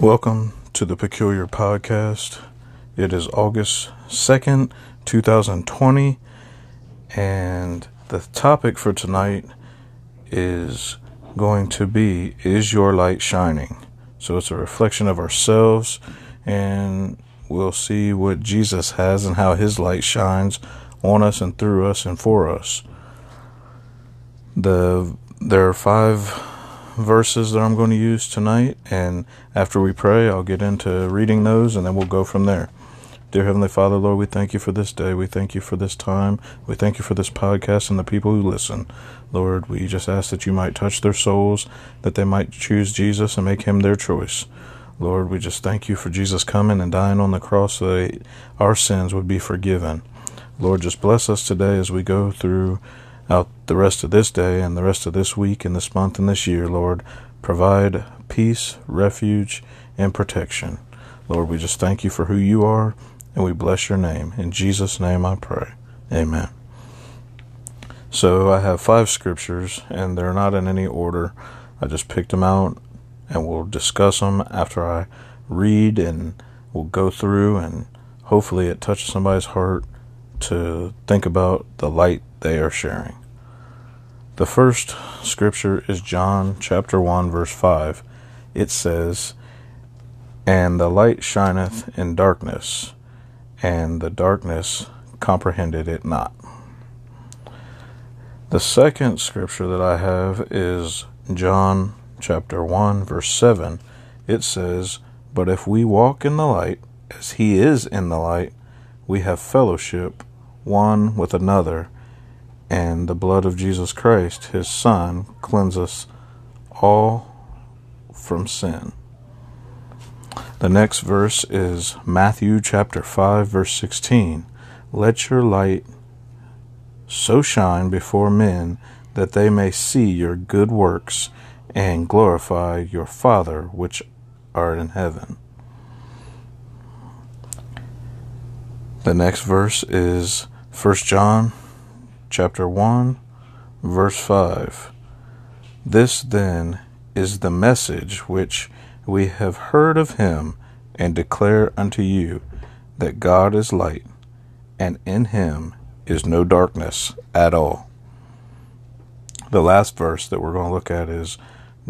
Welcome to the Peculiar Podcast. It is August 2nd, 2020, and the topic for tonight is going to be Is Your Light Shining? So it's a reflection of ourselves, and we'll see what Jesus has and how his light shines on us and through us and for us. The there are five verses that I'm going to use tonight, and after we pray, I'll get into reading those, and then we'll go from there. Dear Heavenly Father, Lord, we thank you for this day. We thank you for this time. We thank you for this podcast and the people who listen. Lord, we just ask that you might touch their souls, that they might choose Jesus and make him their choice. Lord, we just thank you for Jesus coming and dying on the cross so that our sins would be forgiven. Lord, just bless us today as we go through out the rest of this day and the rest of this week and this month and this year, Lord. Provide peace, refuge, and protection. Lord, we just thank you for who you are and we bless your name. In Jesus' name I pray. Amen. So I have five scriptures and they're not in any order. I just picked them out and we'll discuss them after I read and we'll go through and hopefully it touches somebody's heart to think about the light they are sharing. The first scripture is John chapter 1 verse 5. It says, "And the light shineth in darkness, and the darkness comprehended it not." The second scripture that I have is John chapter 1 verse 7. It says, "But if we walk in the light as he is in the light, we have fellowship one with another, and the blood of Jesus Christ, his Son, cleanse us all from sin. The next verse is Matthew chapter 5 verse 16. Let your light so shine before men that they may see your good works and glorify your Father which art in heaven. The next verse is 1 John chapter 1 verse 5 This then is the message which we have heard of him and declare unto you that God is light and in him is no darkness at all. The last verse that we're going to look at is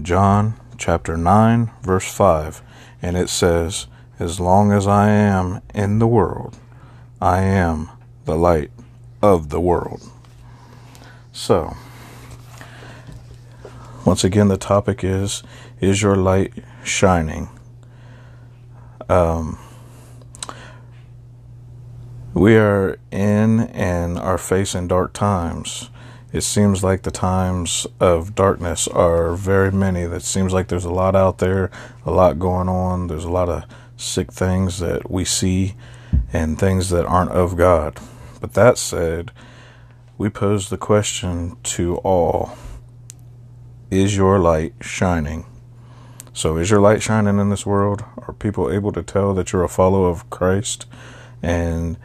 John chapter 9 verse 5 and it says as long as I am in the world I am the light of the world. So, once again, the topic is Is your light shining? Um, we are in and are facing dark times. It seems like the times of darkness are very many. That seems like there's a lot out there, a lot going on. There's a lot of sick things that we see and things that aren't of God. But that said, we pose the question to all Is your light shining? So, is your light shining in this world? Are people able to tell that you're a follower of Christ? And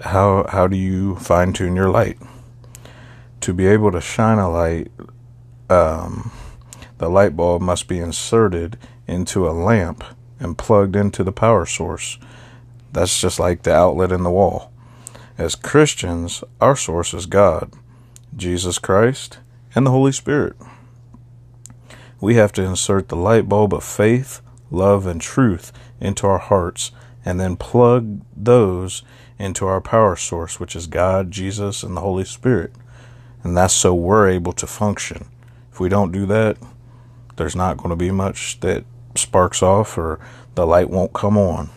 how, how do you fine tune your light? To be able to shine a light, um, the light bulb must be inserted into a lamp and plugged into the power source. That's just like the outlet in the wall. As Christians, our source is God, Jesus Christ, and the Holy Spirit. We have to insert the light bulb of faith, love, and truth into our hearts and then plug those into our power source, which is God, Jesus, and the Holy Spirit. And that's so we're able to function. If we don't do that, there's not going to be much that sparks off or the light won't come on.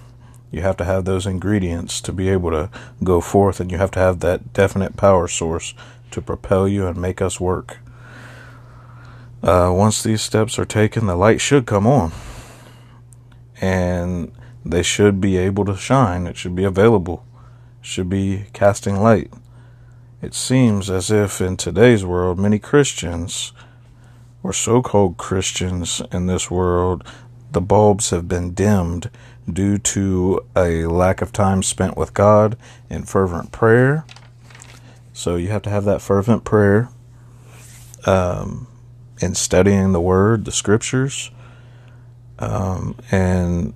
You have to have those ingredients to be able to go forth, and you have to have that definite power source to propel you and make us work. Uh, once these steps are taken, the light should come on. And they should be able to shine. It should be available. It should be casting light. It seems as if in today's world, many Christians, or so called Christians in this world, the bulbs have been dimmed due to a lack of time spent with God in fervent prayer. So you have to have that fervent prayer um, in studying the Word, the Scriptures, um, and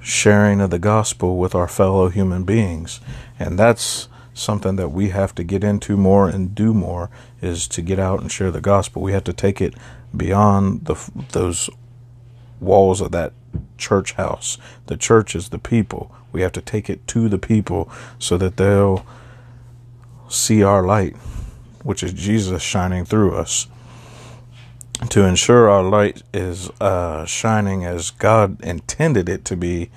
sharing of the gospel with our fellow human beings. And that's something that we have to get into more and do more is to get out and share the gospel. We have to take it beyond the those walls of that church house. The church is the people. We have to take it to the people so that they'll see our light, which is Jesus shining through us. To ensure our light is uh, shining as God intended it to be,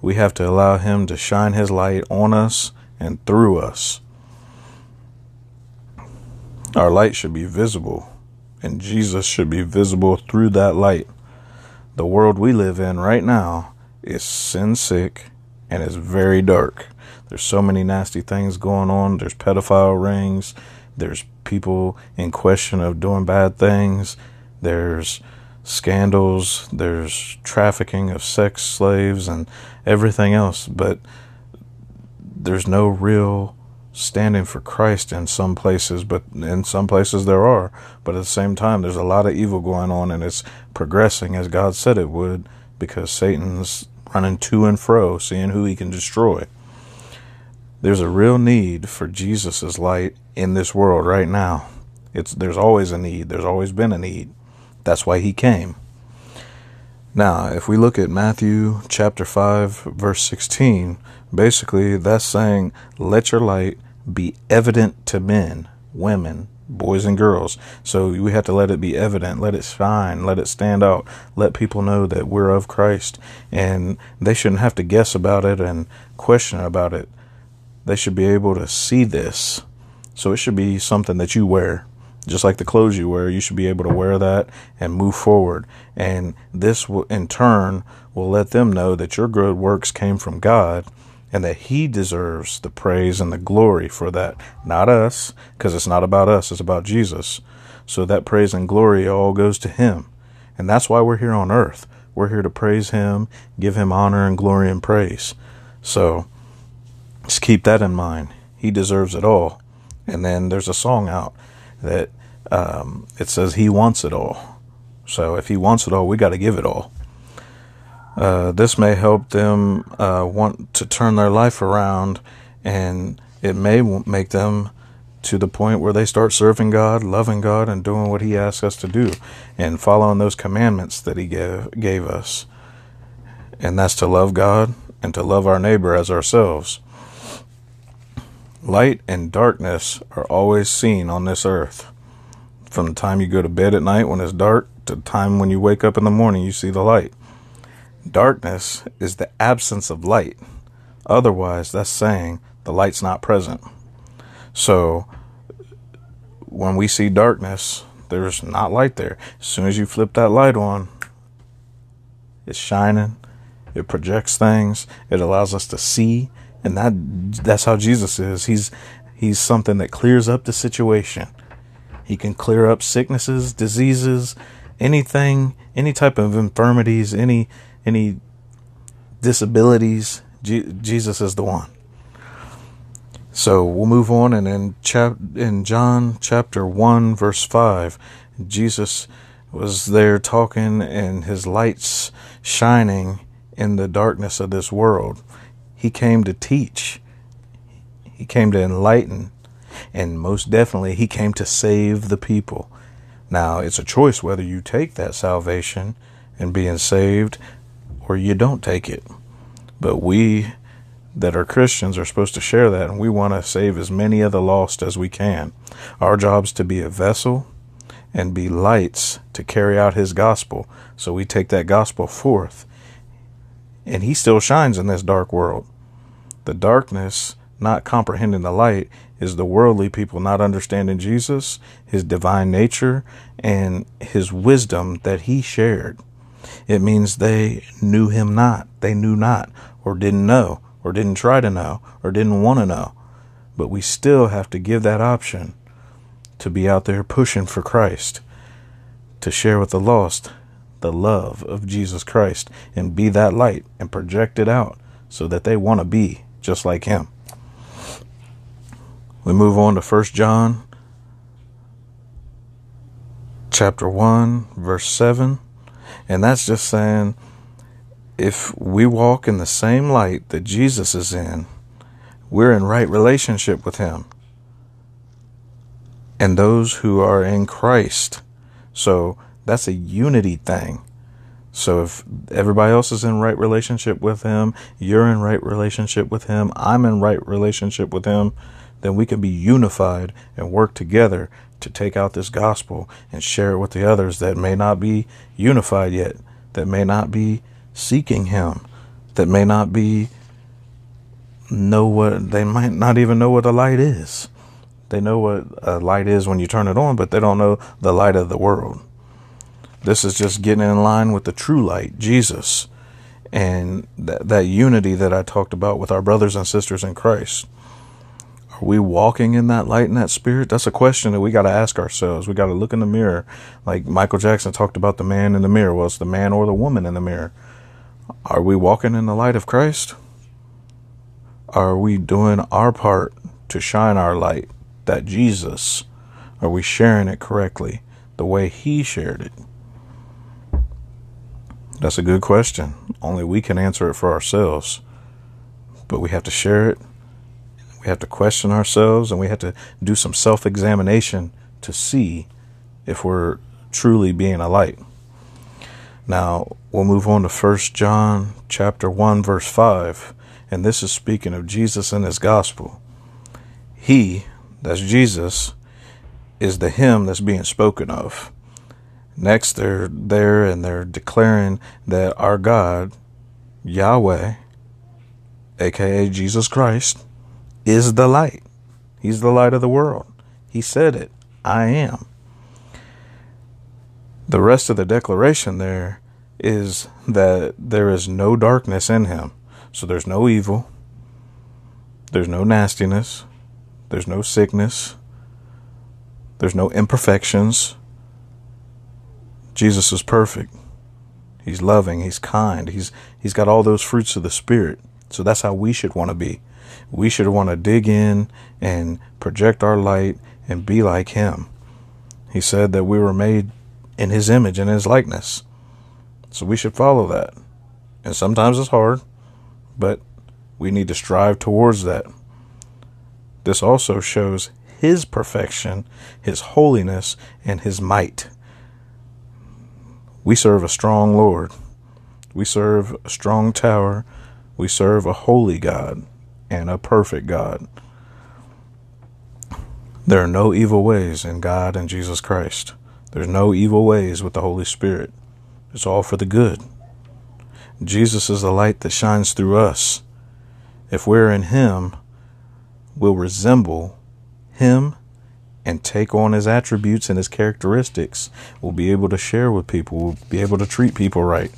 we have to allow Him to shine His light on us and through us. Our light should be visible, and Jesus should be visible through that light. The world we live in right now is sin sick and is very dark. There's so many nasty things going on. There's pedophile rings. There's people in question of doing bad things. There's scandals. There's trafficking of sex slaves and everything else. But there's no real standing for Christ in some places, but in some places there are. But at the same time, there's a lot of evil going on, and it's progressing as God said it would, because Satan's running to and fro, seeing who he can destroy. There's a real need for Jesus' light in this world right now. It's there's always a need. There's always been a need. That's why he came. Now, if we look at Matthew chapter 5 verse 16, basically that's saying let your light be evident to men, women, boys and girls. So we have to let it be evident, let it shine, let it stand out, let people know that we're of Christ. And they shouldn't have to guess about it and question about it. They should be able to see this. So it should be something that you wear. Just like the clothes you wear, you should be able to wear that and move forward. And this will, in turn, will let them know that your good works came from God and that he deserves the praise and the glory for that, not us, because it's not about us, it's about Jesus. So that praise and glory all goes to him. And that's why we're here on earth. We're here to praise him, give him honor and glory and praise. So just keep that in mind. He deserves it all. And then there's a song out that um, it says he wants it all. So if he wants it all, we got to give it all. Uh, this may help them uh, want to turn their life around, and it may make them to the point where they start serving God, loving God, and doing what He asks us to do, and following those commandments that He gave, gave us. And that's to love God and to love our neighbor as ourselves. Light and darkness are always seen on this earth. From the time you go to bed at night when it's dark to the time when you wake up in the morning, you see the light. Darkness is the absence of light. Otherwise, that's saying the light's not present. So, when we see darkness, there's not light there. As soon as you flip that light on, it's shining. It projects things. It allows us to see, and that that's how Jesus is. He's he's something that clears up the situation. He can clear up sicknesses, diseases, anything, any type of infirmities, any any disabilities, Jesus is the one. So we'll move on, and in chap in John chapter one verse five, Jesus was there talking, and his lights shining in the darkness of this world. He came to teach. He came to enlighten, and most definitely, he came to save the people. Now, it's a choice whether you take that salvation and being saved or you don't take it. But we that are Christians are supposed to share that, and we want to save as many of the lost as we can. Our job is to be a vessel and be lights to carry out His gospel. So we take that gospel forth, and He still shines in this dark world. The darkness, not comprehending the light, is the worldly people not understanding Jesus, His divine nature, and His wisdom that He shared. It means they knew him not. They knew not, or didn't know, or didn't try to know, or didn't want to know. But we still have to give that option to be out there pushing for Christ, to share with the lost the love of Jesus Christ, and be that light and project it out so that they want to be just like him. We move on to 1 John chapter 1 verse 7 and that's just saying if we walk in the same light that Jesus is in, we're in right relationship with Him. And those who are in Christ. So that's a unity thing. So if everybody else is in right relationship with Him, you're in right relationship with Him, I'm in right relationship with Him, then we can be unified and work together to take out this gospel and share it with the others that may not be unified yet, that may not be seeking him, that may not be know what they might not even know what a light is. They know what a light is when you turn it on, but they don't know the light of the world. This is just getting in line with the true light, Jesus, and that unity that I talked about with our brothers and sisters in Christ. Are we walking in that light and that spirit? That's a question that we got to ask ourselves. We got to look in the mirror. Like Michael Jackson talked about the man in the mirror. Well, it's the man or the woman in the mirror. Are we walking in the light of Christ? Are we doing our part to shine our light, that Jesus? Are we sharing it correctly, the way He shared it? That's a good question. Only we can answer it for ourselves. But we have to share it. We have to question ourselves and we have to do some self examination to see if we're truly being a light. Now, we'll move on to 1 John chapter 1 verse 5, and this is speaking of Jesus and his gospel. He, that's Jesus, is the him that's being spoken of. Next, they're there and they're declaring that our God, Yahweh, aka Jesus Christ, is the light. He's the light of the world. He said it. I am the rest of the declaration there is that there is no darkness in him. So there's no evil, there's no nastiness, there's no sickness, there's no imperfections. Jesus is perfect. He's loving, he's kind, he's he's got all those fruits of the spirit. So that's how we should want to be. We should want to dig in and project our light and be like him. He said that we were made in his image and his likeness. So we should follow that. And sometimes it's hard, but we need to strive towards that. This also shows his perfection, his holiness, and his might. We serve a strong Lord. We serve a strong tower. We serve a holy God and a perfect God. There are no evil ways in God and Jesus Christ. There's no evil ways with the Holy Spirit. It's all for the good. Jesus is the light that shines through us. If we're in Him, we'll resemble Him and take on His attributes and His characteristics. We'll be able to share with people. We'll be able to treat people right.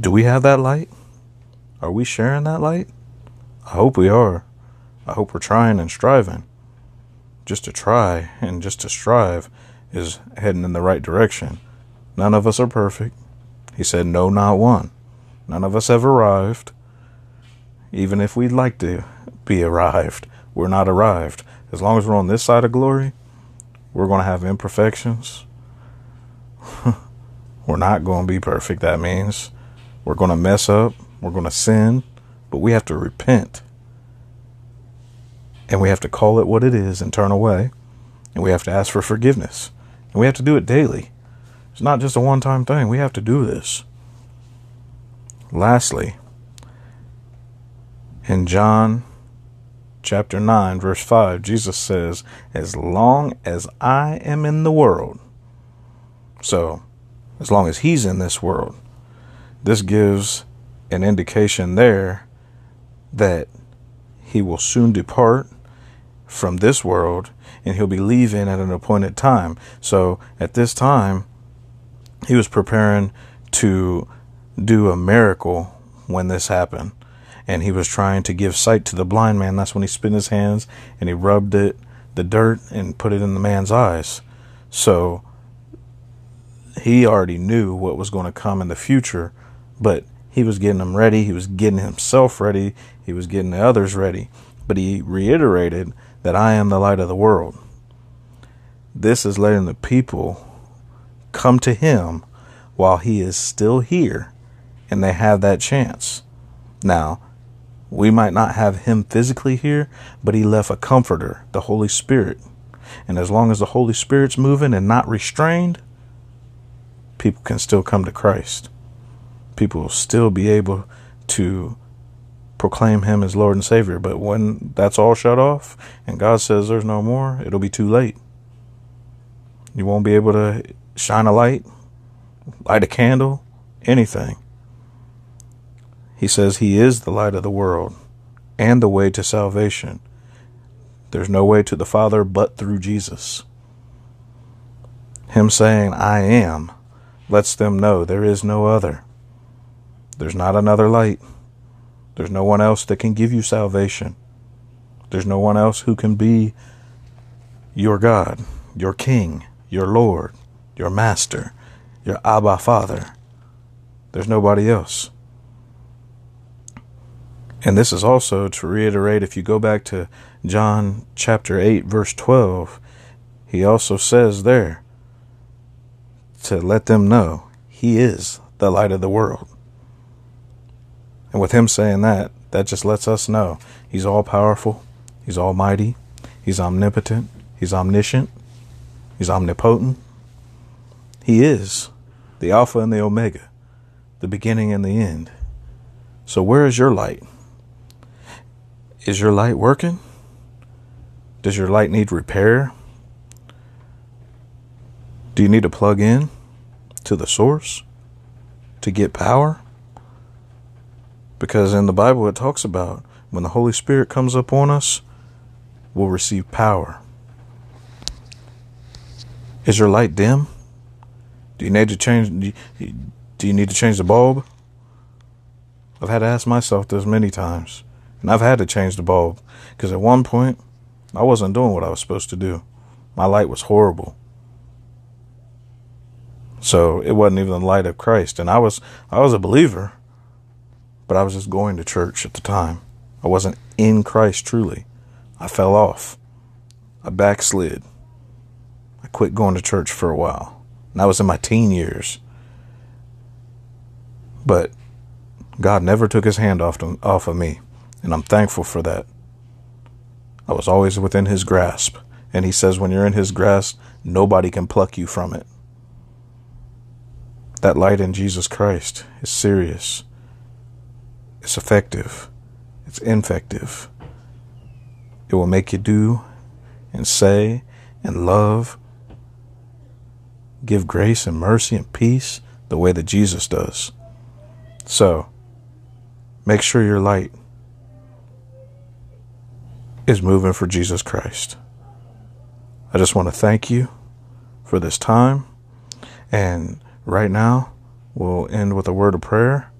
Do we have that light? Are we sharing that light? I hope we are. I hope we're trying and striving. Just to try and just to strive is heading in the right direction. None of us are perfect. He said, No, not one. None of us have arrived. Even if we'd like to be arrived, we're not arrived. As long as we're on this side of glory, we're going to have imperfections. we're not going to be perfect, that means. We're going to mess up. We're going to sin. But we have to repent. And we have to call it what it is and turn away. And we have to ask for forgiveness. And we have to do it daily. It's not just a one time thing. We have to do this. Lastly, in John chapter 9, verse 5, Jesus says, As long as I am in the world, so as long as He's in this world, this gives an indication there that He will soon depart from this world and he'll be leaving at an appointed time. So at this time, he was preparing to do a miracle when this happened. And he was trying to give sight to the blind man. That's when he spit his hands and he rubbed it, the dirt, and put it in the man's eyes. So he already knew what was going to come in the future, but he was getting them ready. He was getting himself ready. He was getting the others ready. But he reiterated that I am the light of the world. This is letting the people come to him while he is still here and they have that chance. Now, we might not have him physically here, but he left a comforter, the Holy Spirit. And as long as the Holy Spirit's moving and not restrained, people can still come to Christ. People will still be able to proclaim him as Lord and Savior. But when that's all shut off and God says there's no more, it'll be too late. You won't be able to shine a light, light a candle, anything. He says he is the light of the world and the way to salvation. There's no way to the Father but through Jesus. Him saying, I am, lets them know there is no other. There's not another light. There's no one else that can give you salvation. There's no one else who can be your God, your King, your Lord, your Master, your Abba Father. There's nobody else. And this is also to reiterate if you go back to John chapter 8, verse 12, he also says there to let them know he is the light of the world. And with him saying that, that just lets us know he's all powerful, he's almighty, he's omnipotent, he's omniscient, he's omnipotent. He is the Alpha and the Omega, the beginning and the end. So, where is your light? Is your light working? Does your light need repair? Do you need to plug in to the source to get power? Because in the Bible it talks about when the Holy Spirit comes upon us, we'll receive power. Is your light dim? Do you need to change do you need to change the bulb? I've had to ask myself this many times. And I've had to change the bulb because at one point I wasn't doing what I was supposed to do. My light was horrible. So it wasn't even the light of Christ. And I was I was a believer, but I was just going to church at the time. I wasn't in Christ truly. I fell off. I backslid. I quit going to church for a while. And I was in my teen years. But God never took his hand off, to, off of me and I'm thankful for that. I was always within his grasp, and he says when you're in his grasp, nobody can pluck you from it. That light in Jesus Christ is serious. It's effective. It's infective. It will make you do and say and love, give grace and mercy and peace the way that Jesus does. So, make sure your light is moving for Jesus Christ. I just want to thank you for this time. And right now, we'll end with a word of prayer.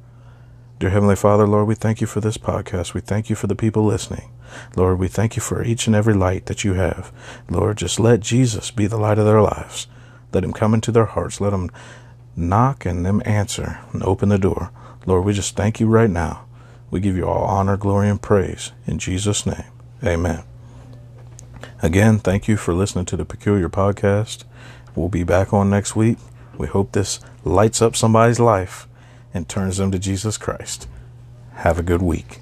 Dear Heavenly Father, Lord, we thank you for this podcast. We thank you for the people listening. Lord, we thank you for each and every light that you have. Lord, just let Jesus be the light of their lives. Let him come into their hearts. Let him knock and them answer and open the door. Lord, we just thank you right now. We give you all honor, glory, and praise in Jesus' name. Amen. Again, thank you for listening to the Peculiar Podcast. We'll be back on next week. We hope this lights up somebody's life and turns them to Jesus Christ. Have a good week.